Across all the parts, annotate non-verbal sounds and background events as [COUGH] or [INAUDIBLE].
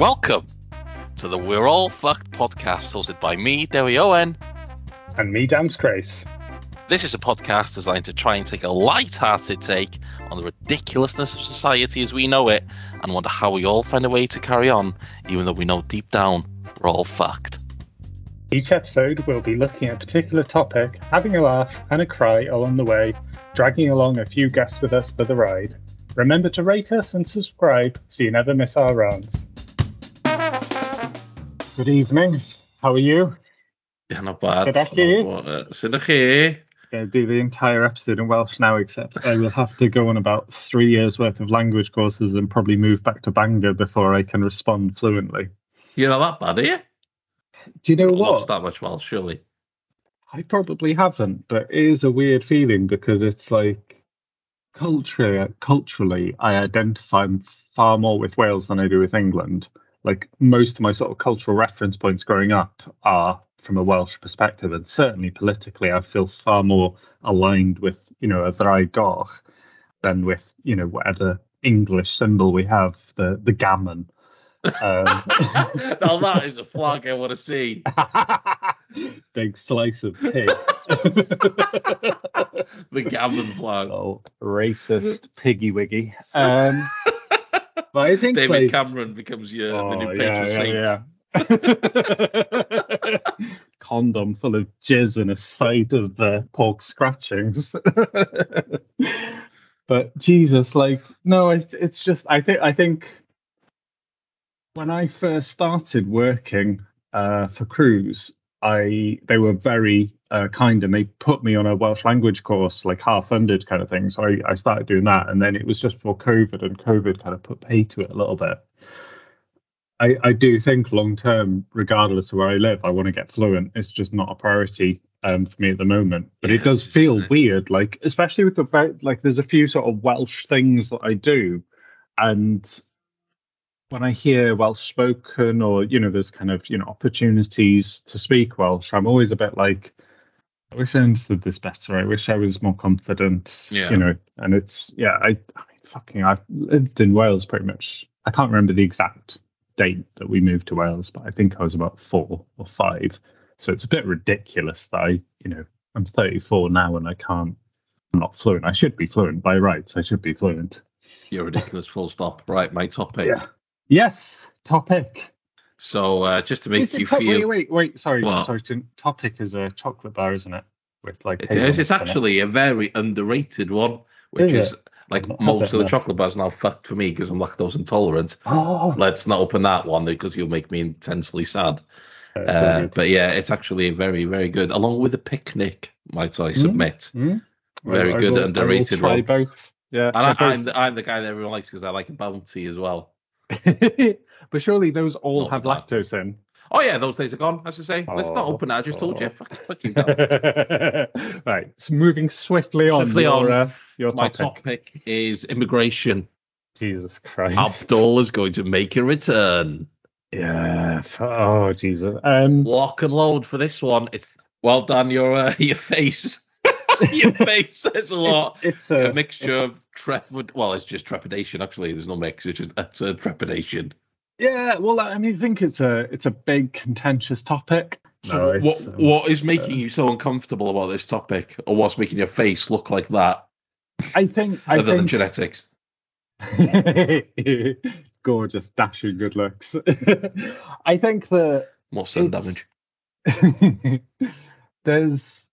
Welcome to the We're All Fucked podcast hosted by me, Dewi Owen. And me, Dan Grace. This is a podcast designed to try and take a light-hearted take on the ridiculousness of society as we know it and wonder how we all find a way to carry on, even though we know deep down we're all fucked. Each episode, we'll be looking at a particular topic, having a laugh and a cry along the way, dragging along a few guests with us for the ride. Remember to rate us and subscribe so you never miss our rants. Good evening. How are you? Yeah, not bad. Good afternoon. Sud chi? Going do the entire episode in Welsh now, except I will have to go on about three years worth of language courses and probably move back to Bangor before I can respond fluently. You're not that bad, are you? Do you know what? lost that much Welsh, surely. I probably haven't, but it is a weird feeling because it's like culturally, culturally, I identify far more with Wales than I do with England. Like most of my sort of cultural reference points growing up are from a Welsh perspective, and certainly politically, I feel far more aligned with you know a Ddraig Goch than with you know whatever English symbol we have, the the gammon. Um, [LAUGHS] now that is a flag I want to see. [LAUGHS] Big slice of pig. [LAUGHS] The gammon flag. oh, racist piggy wiggy. Um, but I think David like, Cameron becomes your the new oh, patron yeah, saint. yeah, yeah. [LAUGHS] Condom full of jizz and a side of uh, pork scratchings. [LAUGHS] but Jesus, like, no, it's it's just I think I think when I first started working uh, for Cruise, I they were very uh, kind and they put me on a Welsh language course, like half funded kind of thing. So I, I started doing that, and then it was just before COVID, and COVID kind of put pay to it a little bit. I, I do think long term, regardless of where I live, I want to get fluent. It's just not a priority um, for me at the moment. But Yeah, it does feel weird, like especially with the fact like there's a few sort of Welsh things that I do, and when I hear Welsh spoken or you know there's kind of you know opportunities to speak Welsh, I'm always a bit like, I wish I understood this better. I wish I was more confident. Yeah. You know, and it's yeah, I, I mean fucking I've lived in Wales pretty much. I can't remember the exact date that we moved to Wales, but I think I was about four or five. So it's a bit ridiculous that I, you know, I'm 34 now and I can't. I'm not fluent. I should be fluent by rights. I should be fluent. You're ridiculous, full stop. Right, my topic. Yeah. Yes. Topic. So uh, just to make Is you top- feel, Wait, wait, wait. Sorry, What? sorry. To, topic is a chocolate bar, isn't it? With like. it is. It's in it. actually a very underrated one, which Is is, like I've not had most of the enough. chocolate bars now fucked for me because I'm lactose intolerant. Oh. Let's not open that one because you'll make me intensely sad. It's Uh, but yeah, it's actually very, very good. Along with a picnic, might I submit. Hmm? very good will- underrated one. both. Yeah. And I, I'm, the, I'm the guy that everyone likes because I like a bounty as well. [LAUGHS] but surely those all Not have that. lactose in. Oh yeah, those days are gone. As I say, let's not Oh, open it. I just told you. oh. Fuck, fuck you. [LAUGHS] Right. So moving swiftly on. Swiftly your, on. Uh, your My topic. topic is immigration. Jesus Christ. Abdul is going to make a return. Yeah. Oh Jesus. Um. Lock and load for this one. It's well done. Your uh, [LAUGHS] your face, [LAUGHS] your face says a lot. It's, it's A, a, mixture of trepid. Well, it's just trepidation. Actually, there's no mix. It's just it's a trepidation. Yeah, well, I mean, I think it's a it's a big contentious topic. So No, what um, what is making you so uncomfortable about this topic, or what's making your face look like that, I think I other than genetics? [LAUGHS] gorgeous, dashing good looks. [LAUGHS] I think that More sun It's- damage. [LAUGHS] there's,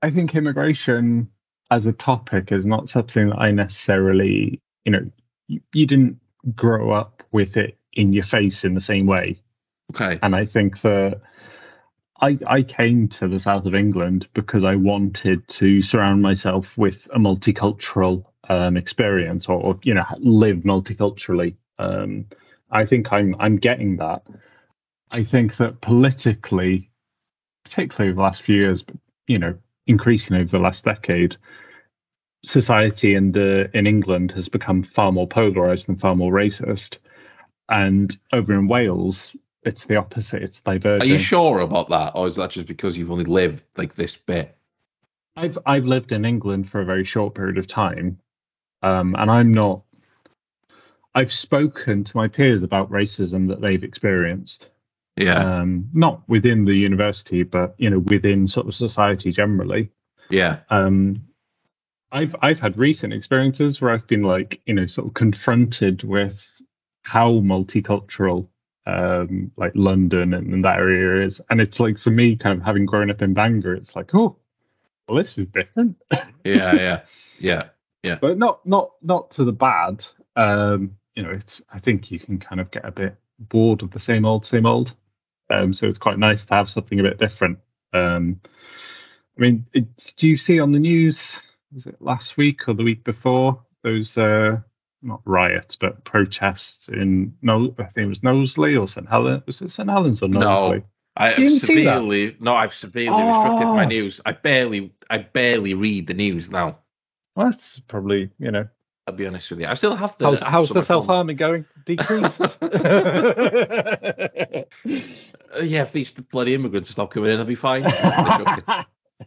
I think immigration as a topic is not something that I necessarily, you know, you, you didn't grow up with it in your face in the same way. Okay. and I think that I I came to the south of England because I wanted to surround myself with a multicultural um, experience, or, or you know live multiculturally. Um, I think I'm I'm getting that. I think that politically, particularly over the last few years, but you know, increasing over the last decade, society in the in England has become far more polarized and far more racist. And over in Wales, it's the opposite. It's divergent. Are you sure about that, or is that just because you've only lived like this bit? I've I've lived in England for a very short period of time, um, and I'm not. I've spoken to my peers about racism that they've experienced. Yeah. Um, not within the university, but you know, within sort of society generally. yeah. Um, I've I've had recent experiences where I've been like, you know, sort of confronted with how multicultural um like London and, and that area is. And it's like for me, kind of having grown up in Bangor, it's like, oh, well, this is different. Yeah. Yeah. [LAUGHS] Yeah. Yeah. But not not not to the bad. Um, you know, it's I think you can kind of get a bit bored of the same old, same old. Um, so it's quite nice to have something a bit different. Um, I mean, it, do you see on the news? Was it last week or the week before? Those uh, not riots, but protests in no, I think it was Knowsley or St Helens. Was it St Helens or No. I have You didn't see that? severely no, I've severely restricted my Oh. news. I barely I barely read the news now. Well, that's probably you know. I'll be honest with you. I still have the How's, how's the self harming going? Decreased. [LAUGHS] [LAUGHS] Uh, yeah, if these bloody immigrants stop coming in, I'll be fine. I'm joking.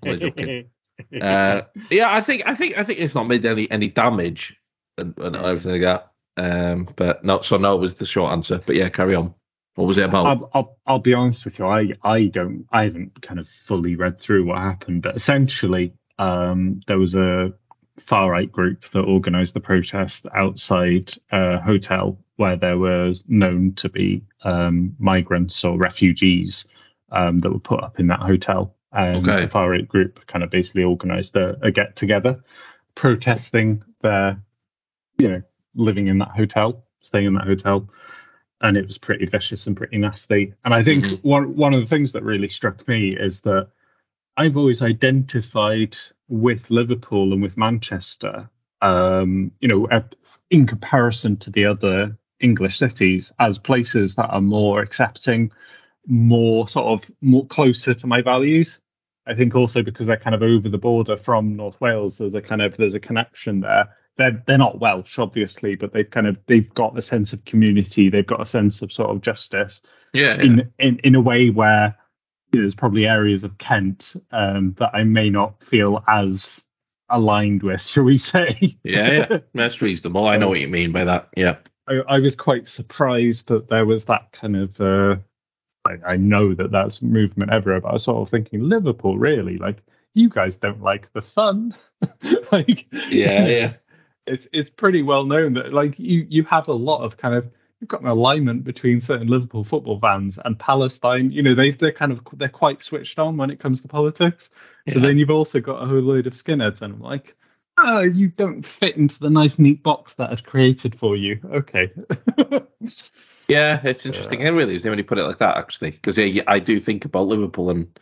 Only joking. [LAUGHS] Uh, yeah, I think I think I think it's not made any any damage and, and everything like that. Um, but no, so no it was the short answer. But yeah, carry on. What was it about? I'll, I'll, I'll be honest with you. I, I don't I haven't kind of fully read through what happened, but essentially, um, there was a far right group that organised the protest outside a hotel where there was known to be um, migrants or refugees um, that were put up in that hotel. And Okay. the far right group kind of basically organised a, a get together, protesting their, you know, living in that hotel, staying in that hotel and it was pretty vicious and pretty nasty. And I think Mhm. one one of the things that really struck me is that I've always identified with Liverpool and with Manchester, um, you know, at, in comparison to the other English cities, as places that are more accepting, more sort of more closer to my values. I think also because they're kind of over the border from North Wales, there's a kind of there's a connection there. They're they're not Welsh, obviously, but they've kind of they've got a sense of community. They've got a sense of sort of justice yeah, yeah. in in in a way where you know, there's probably areas of Kent um, that I may not feel as aligned with, [LAUGHS] shall we say? yeah, yeah. That's reasonable. I know what you mean by that. Yeah. I, I was quite surprised that there was that kind of. Uh, I, I know that that's movement everywhere, but I was sort of thinking Liverpool, really, like you guys don't like the sun, [LAUGHS] like Yeah, yeah. It's it's pretty well known that like you you have a lot of kind of you've got an alignment between certain Liverpool football fans and Palestine. You know they they're kind of they're quite switched on when it comes to politics. So Yeah. then you've also got a whole load of skinheads, and I'm like, oh, you don't fit into the nice neat box that I've created for you. Okay. [LAUGHS] Yeah, it's interesting. It really is when you put it like that, actually, because yeah, I do think about Liverpool and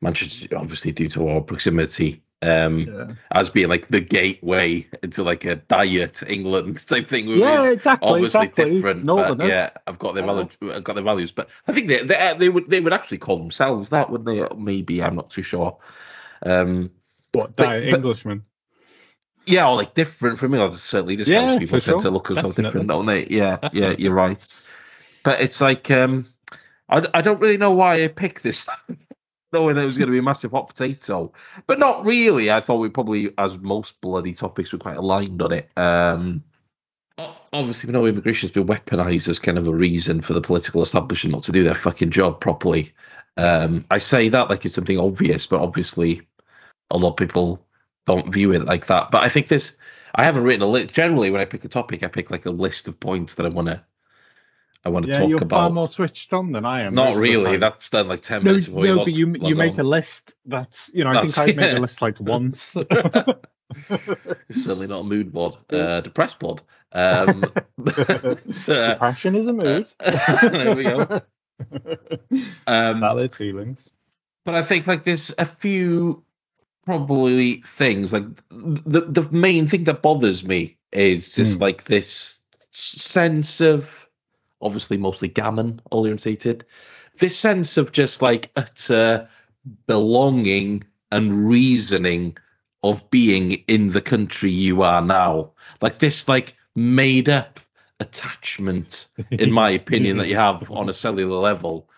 Manchester, obviously due to our proximity, um, yeah. as being like the gateway into like a diet England [LAUGHS] type thing. Yeah, is exactly. obviously exactly. different. But Northerners. yeah, I've got their values. I've got their values, but I think they, they they would they would actually call themselves that, wouldn't they? Maybe I'm not too sure. Um, What But- diet but- Englishman? yeah, or like different from me. Like, certainly, this Yeah, people tend sure. to look themselves Definitely. different, don't they? Yeah, yeah, you're right. But it's like um, I, I don't really know why I picked this, [LAUGHS] knowing it was going to be a massive hot potato. But not really. I thought we probably, as most bloody topics, were quite aligned on it. Um, obviously, we know immigration has been weaponized as kind of a reason for the political establishment not to do their fucking job properly. Um, I say that like it's something obvious, but obviously, a lot of people don't view it like that. But I think this. I haven't written a list. Generally, when I pick a topic, I pick like a list of points that I want to. I want to Yeah, talk you're about. far more switched on than I am. Not most of the really. That's done like ten No, minutes before no, log- but you log you make on. a list that's you know I That's- think I've made a list like [LAUGHS] once. It's [LAUGHS] [LAUGHS] certainly not a mood board, uh, depressed board. Um, uh, Depression is a mood. there we go. Um, Valid feelings. but I think like there's a few probably things like the the main thing that bothers me is just Hmm. like this sense of obviously mostly gammon orientated this sense of just like utter belonging and reasoning of being in the country you are now like this like made up attachment in my opinion, that you have on a cellular level,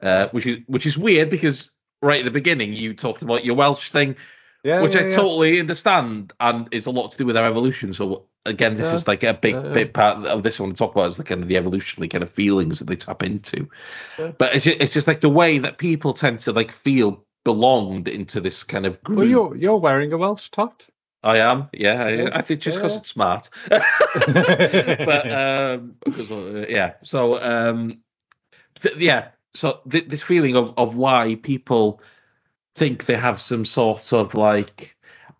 uh, which is which is weird because right at the beginning you talked about your Welsh thing, Yeah, which yeah, I yeah. totally understand, and it's a lot to do with our evolution. So again, this Yeah. is like a big, Yeah, yeah. big part of this I want to talk about is the kind of the evolutionary kind of feelings that they tap into. But it's just, it's just like the way that people tend to like feel belonged into this kind of group. Well, you're you're wearing a Welsh top. I am, yeah. I, I think just because it's smart. [LAUGHS] but um, because uh, yeah, so um, th- yeah, so th- this feeling of of why people think they have some sort of like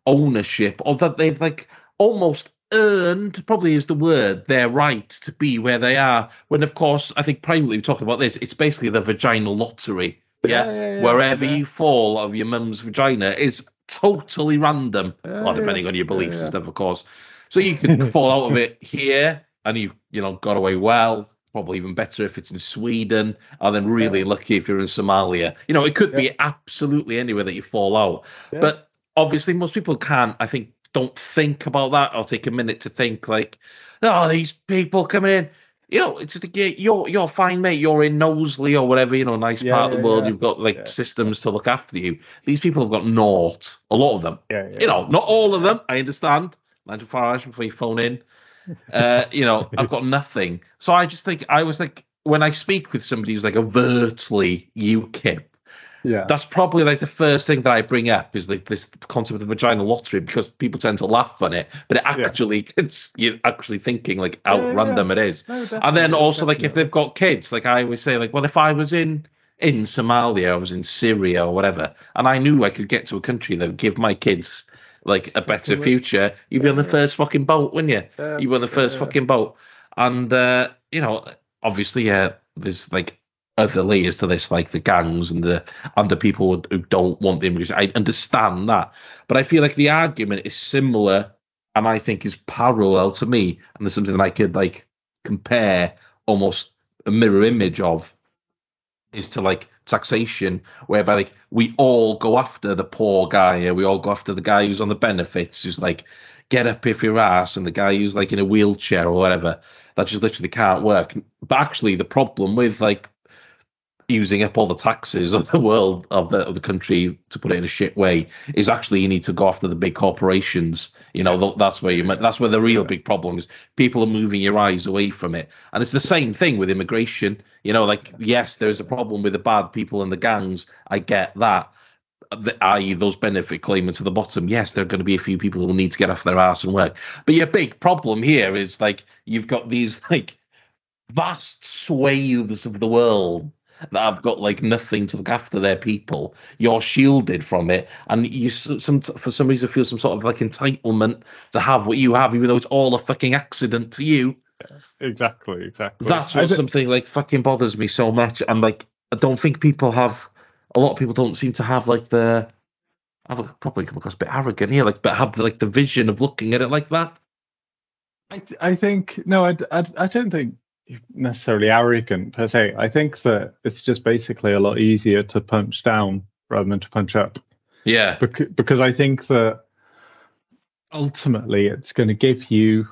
ownership, or that they've like almost earned, probably is the word, their right to be where they are. When of course, I think privately we talked about this. It's basically the vaginal lottery. Yeah, Yeah, yeah, yeah, wherever yeah. you fall of your mum's vagina is totally random. Yeah, well, depending yeah. on your beliefs Yeah, and stuff, of course. So you could [LAUGHS] fall out of it here, and you you know got away well. Probably even better if it's in Sweden, and then really lucky if you're in Somalia. You know, it could be absolutely anywhere that you fall out. Yeah. But obviously, most people can't. I think don't think about that or take a minute to think like, oh, these people coming in. You know, it's yeah, you're you're fine, mate. You're in Knowsley or whatever, you know, nice Yeah, part of the world. yeah. You've got like Yeah. systems to look after you. These people have got naught. A lot of them Yeah, yeah. you know, not all of them. I understand. Nigel Farage before you phone in. [LAUGHS] Uh, you know, I've got nothing. So I just think I was like, when I speak with somebody who's like overtly UKIP, yeah. that's probably like the first thing that I bring up is like this concept of the vaginal lottery because people tend to laugh on it, but it Yeah. actually it's you're actually thinking like how Yeah, yeah. random it is. No, And then definitely, also like if they've got kids, like I always say, like, well, if I was in in Somalia, I was in Syria or whatever, and I knew I could get to a country that would give my kids like a better future, you'd be on the first fucking boat, wouldn't you? Yeah, You were on the first fucking boat, and uh, you know, obviously, yeah, there's like other layers to this, like the gangs and the and the people who don't want the immigration. I understand that, but I feel like the argument is similar, and I think is parallel to me, and there's something that I could like compare almost a mirror image of is to like taxation, whereby like we all go after the poor guy, we all go after the guy who's on the benefits, who's like get up if your ass, and the guy who's like in a wheelchair or whatever that just literally can't work. But actually, the problem with like using up all the taxes of the world of the of the country to put it in a shit way is actually you need to go after the big corporations. You know th- that's where you that's where the real big problem is. People are moving your eyes away from it, and it's the same thing with immigration. You know, like yes, there's a problem with the bad people and the gangs. I get that. The, i.e., those benefit claimants at the bottom. Yes, there are going to be a few people who need to get off their ass and work. But your big problem here is like you've got these like vast swathes of the world that have got like nothing to look after their people. You're shielded from it, and you some for some reason feel some sort of like entitlement to have what you have, even though it's all a fucking accident to you. exactly, exactly. That's what something like fucking bothers me so much. And like, I don't think people have. A lot of people don't seem to have like the. I've probably come across a bit arrogant here, like, but have like the vision of looking at it like that. I, th- I think no, I, I, I don't think you're necessarily arrogant per se. I think that it's just basically a lot easier to punch down rather than to punch up. Yeah, because, because I think that ultimately it's going to give you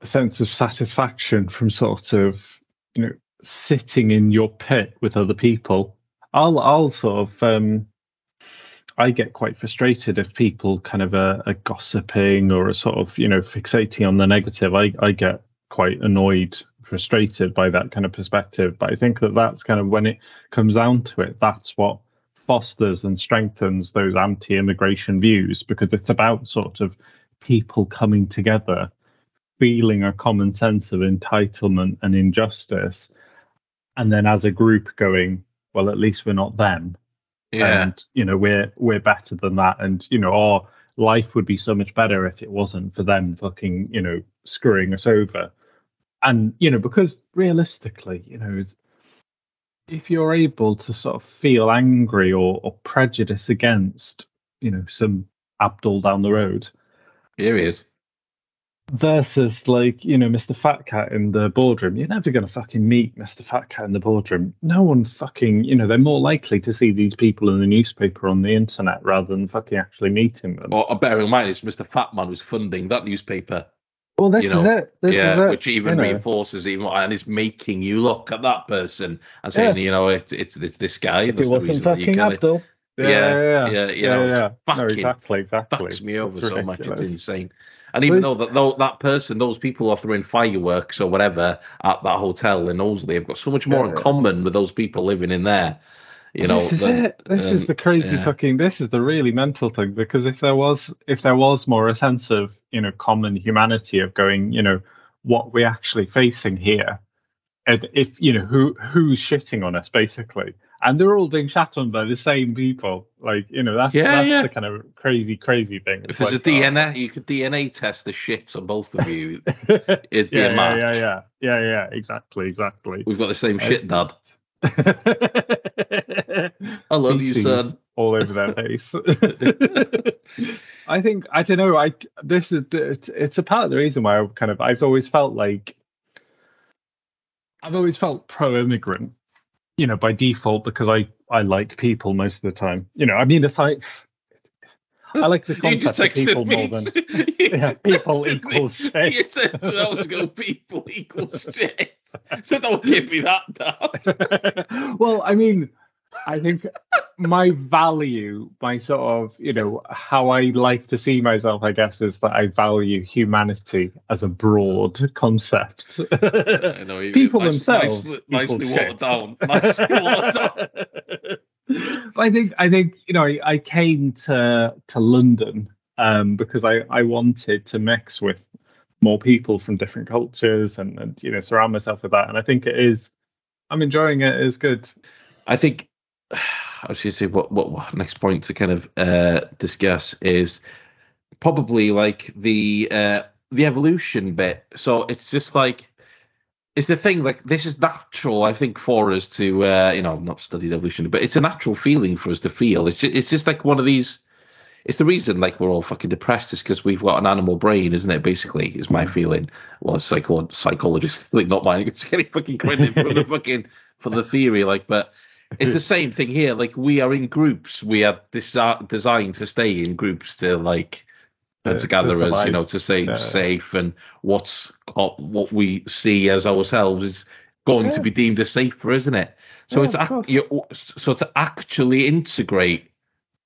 a sense of satisfaction from sort of you know sitting in your pit with other people. I'll I'll sort of um, I get quite frustrated if people kind of are, are gossiping or are sort of you know fixating on the negative. I I get quite annoyed, frustrated by that kind of perspective. But I think that that's kind of when it comes down to it, that's what fosters and strengthens those anti-immigration views because it's about sort of people coming together feeling a common sense of entitlement and injustice and then as a group going well at least we're not them yeah, and you know we're we're better than that and you know our life would be so much better if it wasn't for them fucking you know screwing us over and you know because realistically you know if you're able to sort of feel angry or, or prejudice against you know some abdul down the road here he is. versus like you know Mr. Fat Cat in the boardroom. You're never going to fucking meet Mr. Fat Cat in the boardroom. No one fucking you know they're more likely to see these people in the newspaper on the internet rather than fucking actually meeting them. Or, uh, or bear in mind, it's Mr. fat man who's funding that newspaper. Well, this you is know, it. This is yeah, it. which even you know. reinforces even more, and is making you look at that person and saying, you know, it's it's, it's this guy. If that's it the wasn't reason that you fucking Abdul, Yeah, Yeah, yeah, yeah, yeah, you know, yeah, yeah. No, exactly, exactly. Fucks me over It's so much. It's insane. And even though that though that person, those people are throwing fireworks or whatever at that hotel in Knowsley have got so much more Yeah, in yeah. common with those people living in there. You know, this is than- it. This is um, the crazy yeah. fucking. This is the really mental thing because if there was, if there was more a sense of you know common humanity of going, you know, what we're actually facing here, and if you know who who's shitting on us basically, and they're all being shat on by the same people, like you know that's Yeah, that's yeah. the kind of crazy crazy thing. If there's like, a DNA, you could DNA test the shits on both of you. [LAUGHS] It'd be yeah, a yeah, match. yeah, yeah, yeah, yeah, exactly, exactly. We've got the same shit, Dad. I love you, son. All over their face. [LAUGHS] I think I don't know. I this is it's, it's a part of the reason why I kind of I've always felt like I've always felt pro-immigrant, you know, by default because I I like people most of the time. You know, I mean, aside, I like the [LAUGHS] concept of people more than [LAUGHS] yeah, people texted me. equal shit. You said two hours ago, people [LAUGHS] equal shit. So don't give me that, well, I mean, I think my value, my sort of, you know, how I like to see myself, I guess, is that I value humanity as a broad concept. I know People nice, themselves nicely, equal nicely watered down. Nicely watered down. I think I think you know I, I came to to London um, because I I wanted to mix with more people from different cultures and and you know surround myself with that and I think it is I'm enjoying it. It's good. I think [SIGHS] I say what, what what next point to kind of uh, discuss is probably like the uh, the evolution bit. So it's just like it's the thing like this is natural. I think for us to uh, you know I've not studied evolution, but it's a natural feeling for us to feel. It's just, it's just like one of these. It's the reason like we're all fucking depressed is because we've got an animal brain, isn't it? Basically, is my feeling. Well, psycho- psychologist [LAUGHS] feeling, not mine. It's getting fucking credit for the fucking for the theory, like, but it's the same thing here. Like we are in groups. We are desi- designed to stay in groups to like Yeah, uh, to gather to us, you know, to stay Yeah. safe. And what's what we see as ourselves is going to be deemed as safer, isn't it? So Yeah, it's of ac- course. you so to actually integrate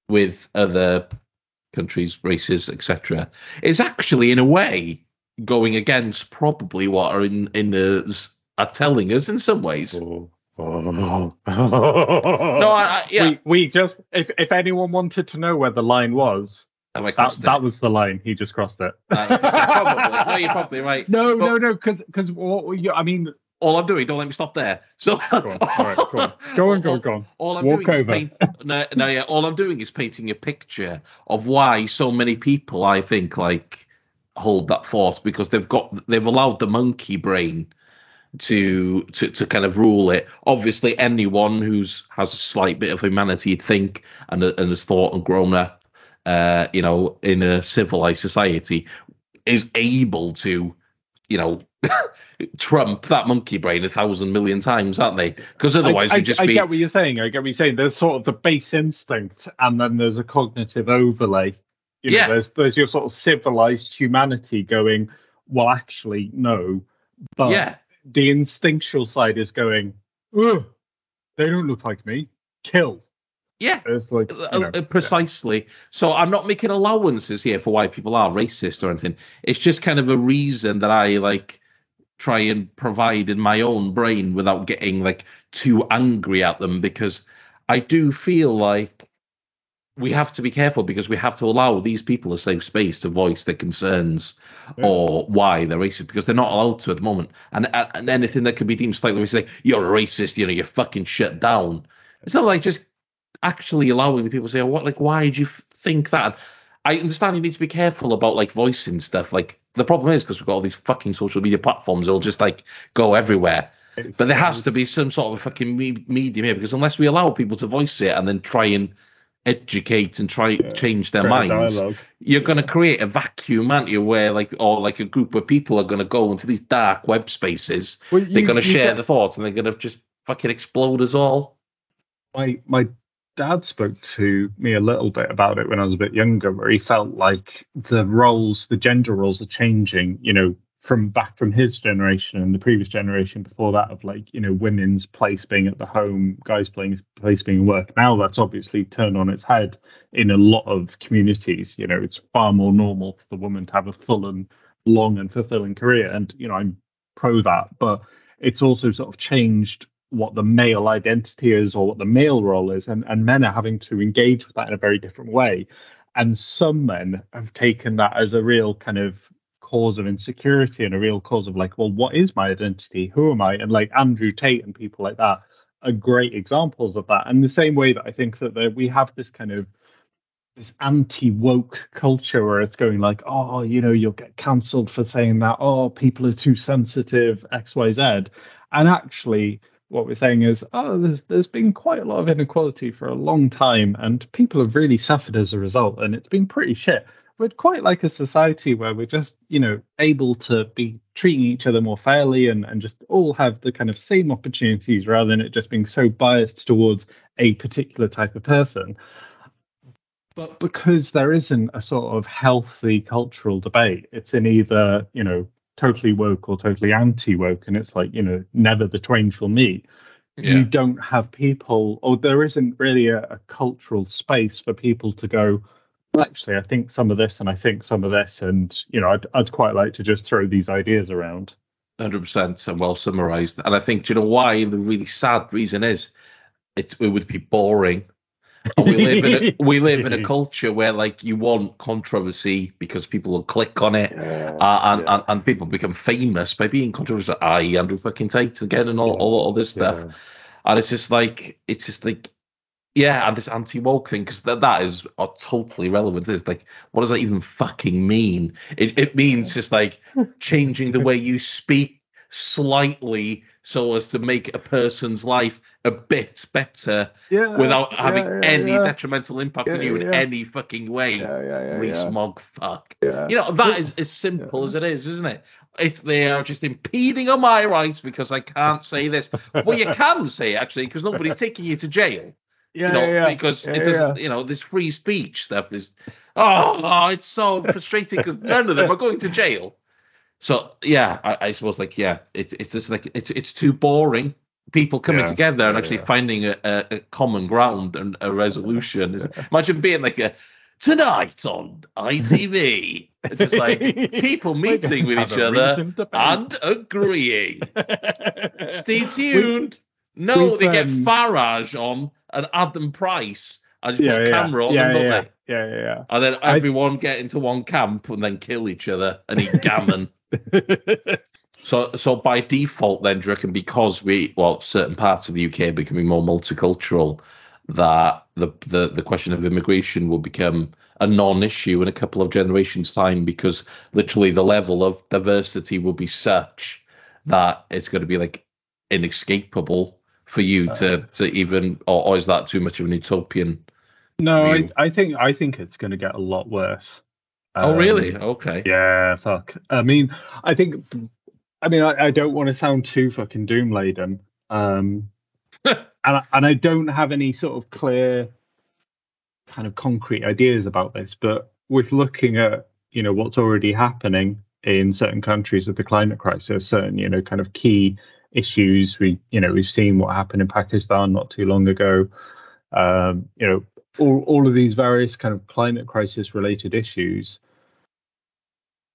with other countries, races, etc. is actually in a way going against probably what are in in the are telling us in some ways. Oh. [LAUGHS] No, I, I, yeah, we, we just if if anyone wanted to know where the line was, Have I that it? that was the line. He just crossed it. Right, [LAUGHS] probably. No, you're probably right. No, But- no, no, because because what you, I mean, all I'm doing, don't let me stop there. So go on, all right, go on, go on, go on, go on. [LAUGHS] All I'm Walk doing over. is paint, no, no, yeah. All I'm doing is painting a picture of why so many people, I think, like hold that thought because they've got they've allowed the monkey brain to to to kind of rule it. Obviously, anyone who's has a slight bit of humanity, you'd think, and and has thought and grown up, uh, you know, in a civilized society, is able to, you know. [LAUGHS] Trump that monkey brain a thousand million times, aren't they? Because otherwise, I, just I be get what you're saying. I get what you're saying. There's sort of the base instinct, and then there's a cognitive overlay. You know, Yeah. there's there's your sort of civilized humanity going. Well, actually, no. But yeah. the instinctual side is going. Ugh, they don't look like me. Kill. Yeah, It's like you uh, know, uh, precisely. So I'm not making allowances here for why people are racist or anything. It's just kind of a reason that I like try and provide in my own brain without getting like too angry at them because I do feel like we have to be careful because we have to allow these people a safe space to voice their concerns Yeah. or why they're racist because they're not allowed to at the moment. And and anything that could be deemed slightly racist, like you're a racist, you know, you're fucking shut down. It's not like just actually allowing the people to say, oh, "What? Like, why did you think that?" I understand you need to be careful about like voicing stuff. Like the problem is because we've got all these fucking social media platforms, it'll just like go everywhere. But there has to be some sort of a fucking me- medium here because unless we allow people to voice it and then try and educate and try Yeah, change their minds, dialogue. you're going to create a vacuum, aren't you? Where like or like a group of people are going to go into these dark web spaces. Well, They're going to share the thoughts and they're going to just fucking explode us all. my my dad spoke to me a little bit about it when I was a bit younger, where he felt like the roles, the gender roles, are changing. You know, from back from his generation and the previous generation before that of like you know women's place being at the home guys playing place being work now that's obviously turned on its head in a lot of communities you know it's far more normal for the woman to have a full and long and fulfilling career and you know i'm pro that but it's also sort of changed what the male identity is or what the male role is and, and men are having to engage with that in a very different way and some men have taken that as a real kind of cause of insecurity and a real cause of like, well, what is my identity? Who am I? And like Andrew Tate and people like that are great examples of that. And the same way that I think that we have this kind of this anti woke culture where it's going like, oh, you know, you'll get cancelled for saying that. Oh, people are too sensitive, X, Y, Z. And actually, what we're saying is, oh, there's there's been quite a lot of inequality for a long time, and people have really suffered as a result, and it's been pretty shit. We're quite like a society where we're just you know able to be treating each other more fairly and and just all have the kind of same opportunities rather than it just being so biased towards a particular type of person. But because there isn't a sort of healthy cultural debate it's in either you know totally woke or totally anti woke and it's like you know never the twain shall meet yeah. you don't have people or there isn't really a, a cultural space for people to go well, actually, I think some of this and I think some of this, and you know, I'd, I'd quite like to just throw these ideas around. Hundred percent, and well summarised. And I think, do you know why? The really sad reason is, it, it would be boring. And we live in a, [LAUGHS] we live in a culture where like you want controversy because people will click on it, yeah, uh, and, yeah. and, and people become famous by being controversial. I Andrew fucking Tate again, and all, all, all this stuff. And it's just like it's just like yeah, and this anti woke thing because that that is uh, totally relevant. It's like, what does that even fucking mean? It it means just like changing the way you speak slightly so as to make a person's life a bit better yeah, without having yeah, any yeah. detrimental impact on you in any fucking way. Rees-Mogg fuck. You know, that is as simple as it is, isn't it? If they are just impeding on my rights because I can't say this. well, you can say it actually because nobody's taking you to jail. Yeah, you know, yeah, because yeah, it doesn't, you know, this free speech stuff is, oh, oh it's so frustrating because none of them are going to jail. So yeah, I, I, suppose like yeah, it's it's just like it's it's too boring. People coming together and actually finding a, a, a, common ground and a resolution. Imagine being like a tonight on ITV. It's just like [LAUGHS] people meeting with each other and agreeing. [LAUGHS] Stay tuned. No, they get um, Farage on and Adam Price. I just yeah, put yeah, camera on yeah, them, yeah, yeah. yeah, yeah, yeah. And then everyone I... get into one camp and then kill each other and eat gammon. [LAUGHS] [LAUGHS] so, so by default, then, do you reckon because we, well, certain parts of the UK are becoming more multicultural, that the, the the question of immigration will become a non-issue in a couple of generations' time because literally the level of diversity will be such that it's going to be like inescapable for you uh, to to even, or, or, is that too much of an utopian? No, I, I, think I think it's going to get a lot worse. Oh, um, really? Okay. Yeah, fuck. I mean, I think, I mean, I, I don't want to sound too fucking doom laden, um, [LAUGHS] and I, and I don't have any sort of clear, kind of concrete ideas about this, but with looking at you know what's already happening in certain countries with the climate crisis, certain you know kind of key issues. We, you know, we've seen what happened in Pakistan not too long ago. Um, you know, all, all of these various kind of climate crisis related issues.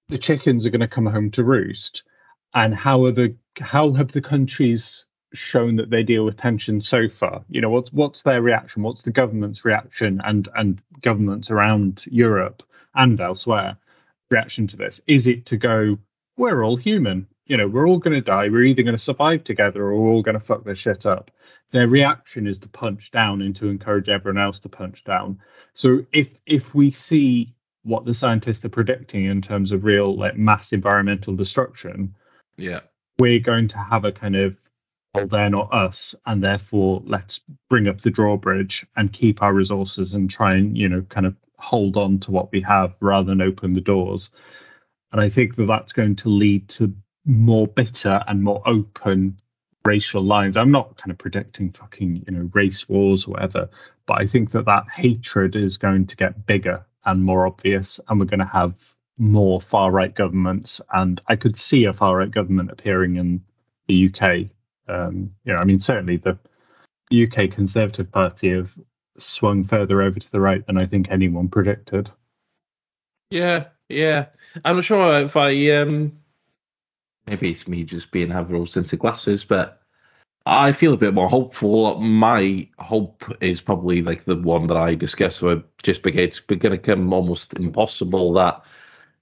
The chickens are going to come home to roost. And how are the how have the countries shown that they deal with tension so far? You know, what's what's their reaction? What's the government's reaction and and governments around Europe and elsewhere reaction to this? Is it to go, we're all human you know, we're all going to die. We're either going to survive together or we're all going to fuck this shit up. Their reaction is to punch down and to encourage everyone else to punch down. So if if we see what the scientists are predicting in terms of real like mass environmental destruction, yeah, we're going to have a kind of well, they're not us, and therefore let's bring up the drawbridge and keep our resources and try and you know kind of hold on to what we have rather than open the doors. And I think that that's going to lead to more bitter and more open racial lines. I'm not kind of predicting fucking you know race wars or whatever, but I think that that hatred is going to get bigger and more obvious, and we're going to have more far right governments, and I could see a far right government appearing in the UK. Um, you know, I mean, certainly the UK Conservative Party have swung further over to the right than I think anyone predicted. Yeah, yeah. I'm not sure if I um maybe it's me just being have rose tinted glasses, but I feel a bit more hopeful. My hope is probably like the one that I discussed where just because it's going to become almost impossible that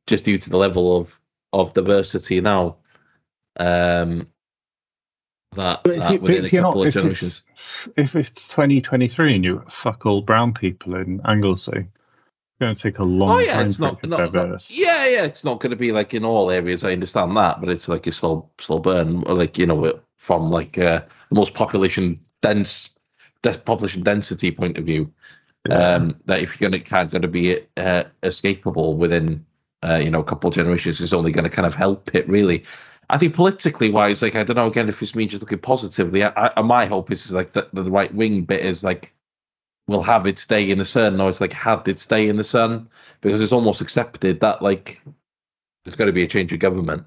just due to the level of of diversity now. Um that, that you, within a couple not, of generations. If it's 2023 and you fuck all brown people in Anglesey, it's going to take a long Oh yeah, time it's not, to not, not yeah, yeah. It's not going to be like in all areas. I understand that, but it's like a slow, slow burn. Like you know, from like uh, the most population dense, population density point of view, um, that if you're going to kind of be uh, escapable within uh, you know a couple of generations, is only going to kind of help it really. I think politically wise, like I don't know again if it's me just looking positively. I, I, my hope is, is like that the right wing bit is like we'll have it stay in the sun. No, it's like had it stay in the sun because it's almost accepted that like there's got to be a change of government.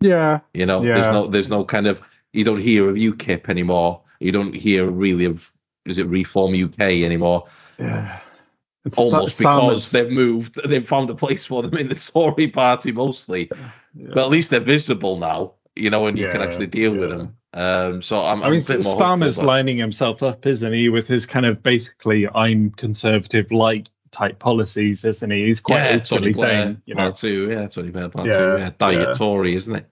yeah, You know, there's no there's no kind of you don't hear of UKIP anymore. You don't hear really of is it Reform UK anymore? yeah. It's Almost because they've moved, they've found a place for them in the Tory party mostly. yeah. But at least they're visible now, you know, and you can actually deal with them. Um, so I'm, I I'm mean, a bit more Starmer's lining himself up, isn't he, with his kind of basically "I'm conservative light" type policies, isn't he? He's quite yeah, Tony Blair, saying, you know, part two, yeah, Tony Blair, part Yeah, two, yeah, diet yeah. Tory, isn't it?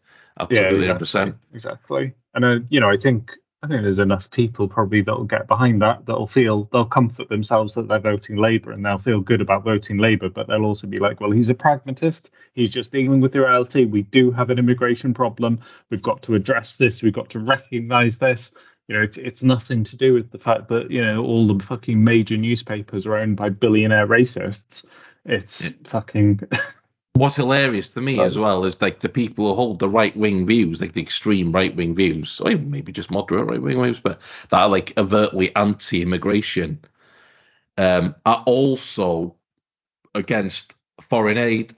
yeah, Absolutely, exactly, 100%. exactly. And uh, you know, I think I think there's enough people probably that'll get behind that that'll feel they'll comfort themselves that they're voting Labour and they'll feel good about voting Labour, but they'll also be like, well, he's a pragmatist. He's just dealing with the reality. We do have an immigration problem. We've got to address this. We've got to recognise this. You know, it, it's nothing to do with the fact that you know all the fucking major newspapers are owned by billionaire racists. It's fucking [LAUGHS] What's hilarious to me as well is like the people who hold the right wing views, like the extreme right wing views, or even maybe just moderate right wing views, but that are like overtly anti immigration, um, are also against foreign aid.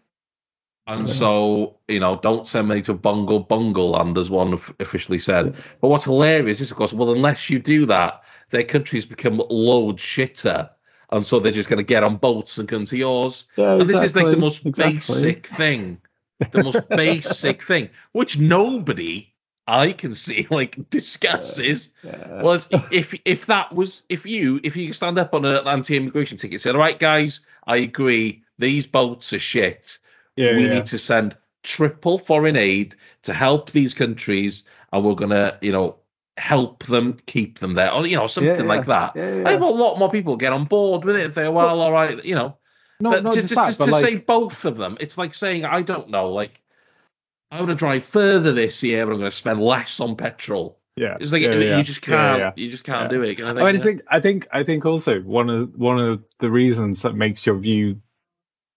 And so, you know, don't send money to Bungle Bungle land, as one of- officially said. But what's hilarious is, of course, well, unless you do that, their countries become loads shitter. And so they're just going to get on boats and come to yours. yeah, And this is like the most exactly. basic thing, the most [LAUGHS] basic thing, which nobody I can see [LAUGHS] like discusses. Yeah. Was [LAUGHS] if if that was if you if you stand up on an anti-immigration ticket, say, all right, guys, I agree, these boats are shit. yeah, we yeah. need to send triple foreign aid to help these countries, and we're gonna, you know, help them keep them there, or you know, something Yeah, like that. Yeah, yeah. I think a lot more people get on board with it and say, well, all right, you know. Not, But not just, just, that, just but to like, say both of them, it's like saying I don't know, like I want to drive further this year, but I'm going to spend less on petrol. yeah, It's like yeah, you yeah, just yeah, can't, yeah. you just can't Yeah. do it. I think, I, mean, I think I think I think also one of one of the reasons that makes your view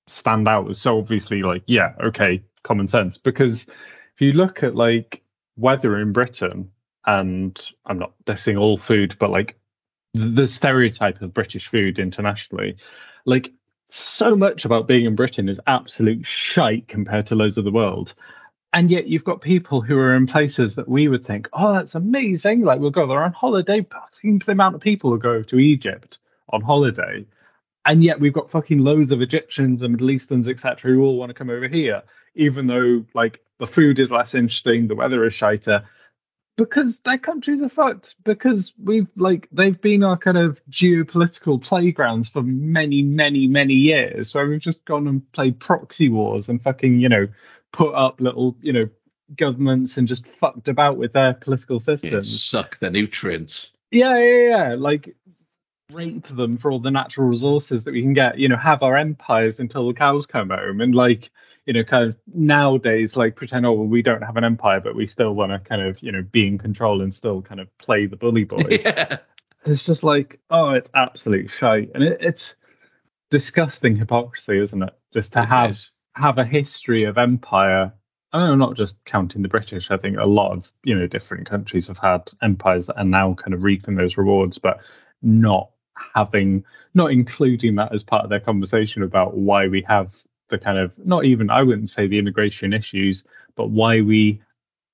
stand out is so obviously like yeah okay common sense because if you look at like weather in Britain and I'm not dissing all food but like the, stereotype of British food internationally like so much about being in Britain is absolute shite compared to loads of the world and yet you've got people who are in places that we would think, oh, that's amazing. Like we'll go there on holiday. i Think the amount of people who go to Egypt on holiday. And yet we've got fucking loads of Egyptians and Middle Easterns, etc., who all want to come over here, even though like the food is less interesting, the weather is shiter, because their countries are fucked. Because we've like they've been our kind of geopolitical playgrounds for many, many, many years, where we've just gone and played proxy wars and fucking, you know, put up little, you know, governments and just fucked about with their political yeah, systems. suck the nutrients. Yeah, yeah, yeah. Like rape them for all the natural resources that we can get, you know, have our empires until the cows come home and like, you know, kind of nowadays like pretend, oh well, we don't have an empire, but we still want to kind of, you know, be in control and still kind of play the bully [LAUGHS] boys. yeah, It's just like, oh, it's absolute shite. And it, it's disgusting hypocrisy, isn't it? Just to it have is. have a history of empire. I know, not just counting the British. I think a lot of you know different countries have had empires that are now kind of reaping those rewards, but not having, not including that as part of their conversation about why we have the kind of not even I wouldn't say the immigration issues, but why we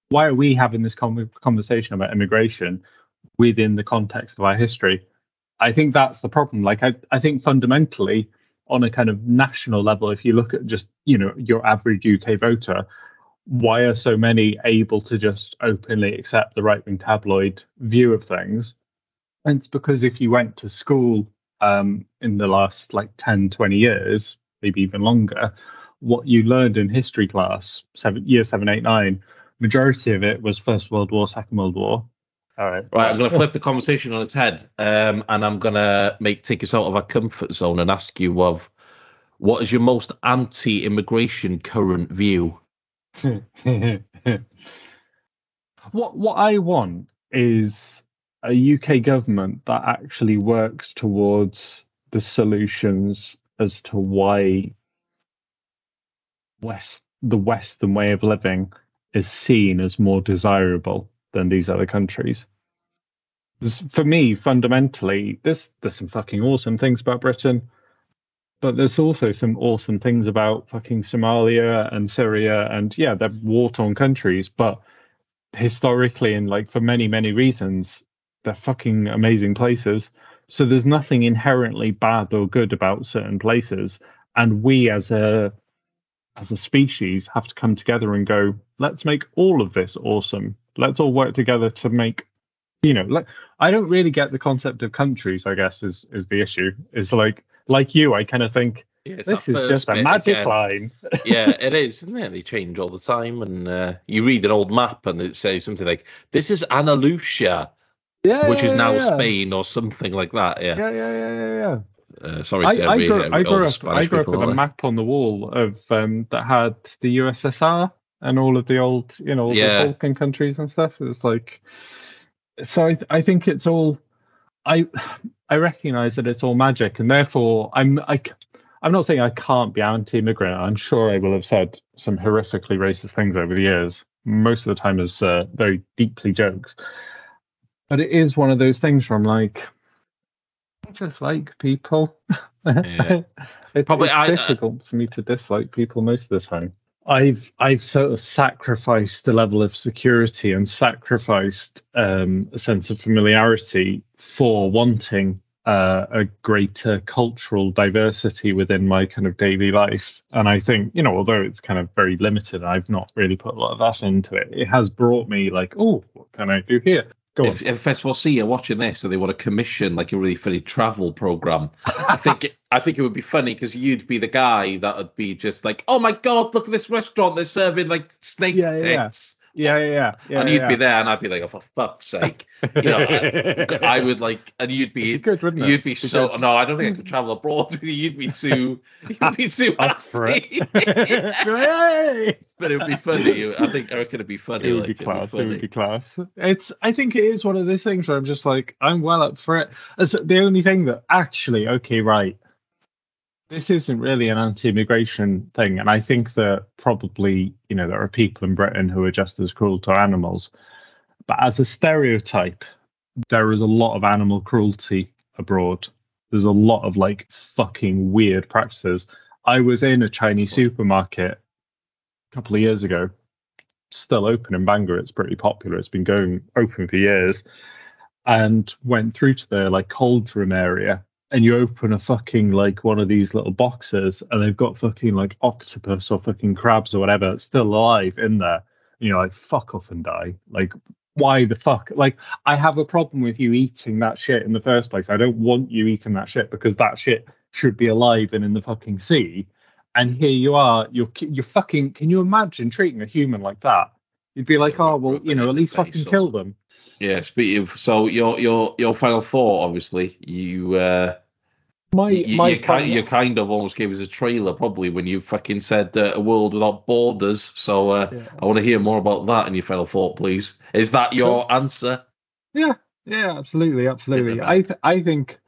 why are we having this con- conversation about immigration within the context of our history? I think that's the problem. Like I, I think fundamentally on a kind of national level, if you look at just you know your average UK voter, why are so many able to just openly accept the right wing tabloid view of things? And it's because if you went to school um, in the last like 10, 20 years, maybe even longer, what you learned in history class, seven, year seven, eight, nine, majority of it was First World War, Second World War. All right. Right, I'm going to flip the conversation on its head, um, and I'm going to make take us out of our comfort zone and ask you of what is your most anti-immigration current view? [LAUGHS] what what I want is a UK government that actually works towards the solutions as to why West the Western way of living is seen as more desirable than these other countries. For me, fundamentally, there's there's some fucking awesome things about Britain, but there's also some awesome things about fucking Somalia and Syria, and yeah, they're war-torn countries, but historically and like for many many reasons, they're fucking amazing places. So there's nothing inherently bad or good about certain places, and we as a as a species have to come together and go, let's make all of this awesome. Let's all work together to make, you know, like I don't really get the concept of countries. I guess is is the issue. Is like like you, I kind of think Yeah, this is just a magic again. line. [LAUGHS] yeah, it is, isn't it? They change all the time, and uh, you read an old map and it says something like, "This is Andalusia," Yeah, which is now yeah. Spain or something like that. Yeah. Yeah, yeah, yeah, yeah, yeah. Uh, sorry I, to I grew, I grew up. I grew up with a map on the wall of um, that had the USSR and all of the old, you know, Yeah. the Balkan countries and stuff. It was like, so I, th- I think it's all. I I recognize that it's all magic, and therefore I'm I, I'm not saying I can't be anti-immigrant. I'm sure I will have said some horrifically racist things over the years. Most of the time as uh, very deeply jokes, but it is one of those things where I'm like, I just like people. [LAUGHS] Yeah. it's Probably it's I- uh, difficult for me to dislike people most of the time. I've I've sort of sacrificed a level of security and sacrificed um, a sense of familiarity for wanting uh, a greater cultural diversity within my kind of daily life. And I think you know, although it's kind of very limited, I've not really put a lot of that into it. It has brought me like, oh, what can I do here? Go on. If, if S4C are watching this and they want to commission like a really funny travel program, I think it, I think it would be funny because you'd be the guy that would be just like, oh my god, look at this restaurant, they're serving like snake Yeah, yeah, yeah. Yeah, yeah, and you'd yeah. be there, and I'd be like, "Oh, for fuck's sake!" You know, I, I would like, and you'd be good, wouldn't you'd be so. good. No, I don't think I could travel abroad. You'd be too, [LAUGHS] you'd be too Up for happy. [LAUGHS] But it would be funny. I think reckon it'd be funny. It would like, be class. It funny. would be class. It's. I think it is one of those things where I'm just like, I'm well up for it. As the only thing that actually, okay, right. This isn't really an anti-immigration thing, and I think that probably, you know, there are people in Britain who are just as cruel to animals. But as a stereotype, there is a lot of animal cruelty abroad. There's a lot of like fucking weird practices. I was in a Chinese supermarket a couple of years ago, still open in Bangor. It's pretty popular. It's been going open for years. And went through to the like cold room area, and you open a fucking like one of these little boxes, and they've got fucking like octopus or fucking crabs or whatever still alive in there. You know, like fuck off and die. Like, why the fuck? Like, I have a problem with you eating that shit in the first place. I don't want you eating that shit because that shit should be alive and in the fucking sea. And here you are, you're you're fucking. Can you imagine treating a human like that? You'd be like, oh well, you know, at least fucking kill them. Yeah. Speaking of, so your your your final thought, obviously, you uh, My you, my you, kind, you kind of almost gave us a trailer, probably when you fucking said uh, a world without borders. So uh, Yeah. I want to hear more about that and your final thought, please. Is that your answer? Yeah, yeah, absolutely, absolutely. [LAUGHS] I th- I think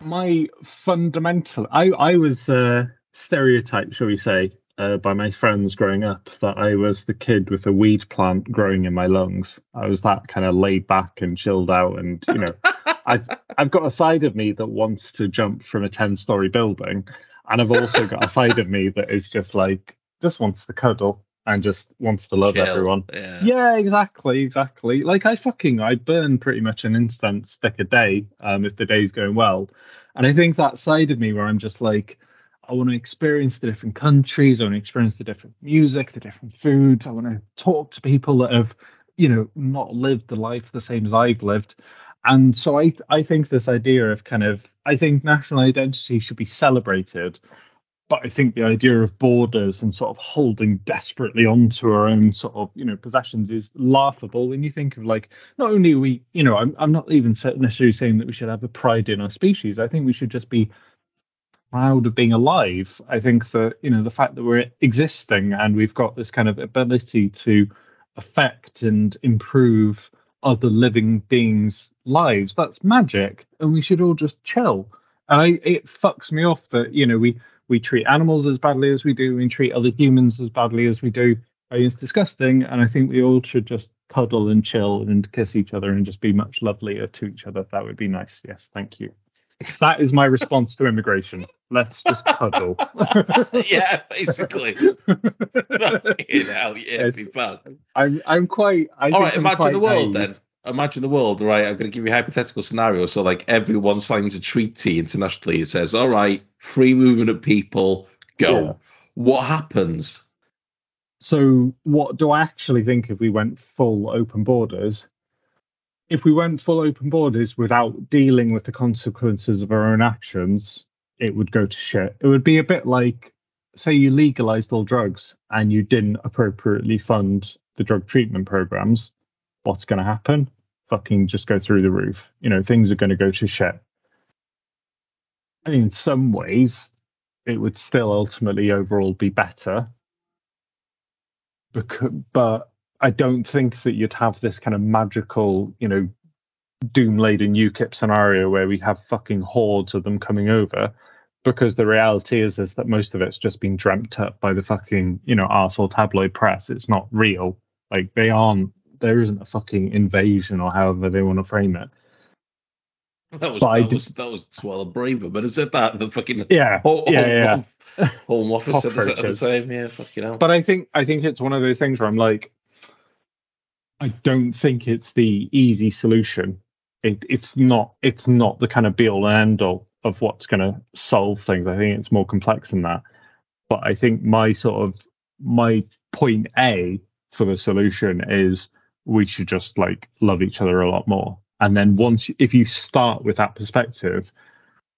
my fundamental I I was uh, stereotyped, shall we say, uh, by my friends growing up that I was the kid with a weed plant growing in my lungs. I was that kind of laid back and chilled out, and you know, [LAUGHS] I've I've got a side of me that wants to jump from a ten story building. and I've also got a side of me that is just like just wants to cuddle and just wants to love Chill. everyone. Yeah. Yeah, exactly, exactly. Like I fucking I burn pretty much an instant stick a day um, if the day's going well, and I think that side of me where I'm just like, I want to experience the different countries, I want to experience the different music, the different foods. I want to talk to people that have, you know, not lived the life the same as I've lived, and so I I think this idea of kind of I think national identity should be celebrated, but I think the idea of borders and sort of holding desperately onto our own sort of you know possessions is laughable when you think of like not only we you know I'm I'm not even necessarily saying that we should have a pride in our species. I think we should just be proud of being alive. I think that you know the fact that we're existing and we've got this kind of ability to affect and improve other living beings' lives that's magic, and we should all just chill. And I, it fucks me off that you know we we treat animals as badly as we do, we treat other humans as badly as we do. I think It's disgusting, and I think we all should just cuddle and chill and kiss each other and just be much lovelier to each other. That would be nice. Yes, thank you. That is my response to immigration. Let's just cuddle. [LAUGHS] yeah, basically. Fucking hell, yeah, Yes. be fun. I'm I'm quite. I All think right, I'm imagine the world naive. then. Imagine the world, right? I'm going to give you a hypothetical scenario. So, like, everyone signs a treaty internationally. It says, all right, free movement of people, go. Yeah. What happens? So, what do I actually think if we went full open borders? If we went full open borders without dealing with the consequences of our own actions, it would go to shit. It would be a bit like, say, you legalized all drugs and you didn't appropriately fund the drug treatment programs. What's going to happen? Fucking just go through the roof. You know, things are going to go to shit. Mean, in some ways, it would still ultimately overall be better because, but I don't think that you'd have this kind of magical, you know, doom laden UKIP scenario where we have fucking hordes of them coming over. Because the reality is is that most of it's just been dreamt up by the fucking, you know, arsehole tabloid press. It's not real. Like they aren't there isn't a fucking invasion or however they want to frame it. That was, I that, did- was, that was Swallow Braver, but is it that? The fucking Yeah. home, yeah, yeah. home, office said this at the same? Yeah, fucking hell. but I think I think it's one of those things where I'm like, I don't think it's the easy solution. It, it's not it's not the kind of be all and end all of what's going to solve things. I think it's more complex than that. But I think my sort of my point A for the solution is we should just like love each other a lot more. And then once if you start with that perspective,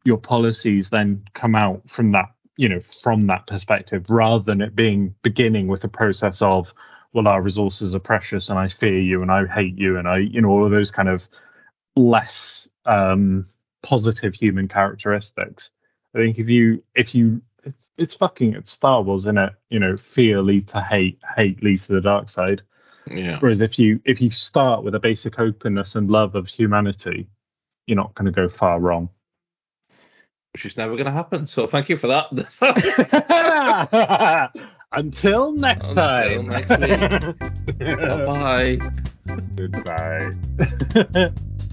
your policies then come out from that you know from that perspective rather than it being beginning with a process of well our resources are precious and i fear you and i hate you and i you know all of those kind of less um positive human characteristics i think if you if you it's it's fucking it's star wars isn't it you know fear leads to hate hate leads to the dark side yeah. whereas if you if you start with a basic openness and love of humanity you're not going to go far wrong Which is never going to happen. So, thank you for that. [LAUGHS] Until next Until time. next week. [LAUGHS] Bye bye. Goodbye. [LAUGHS]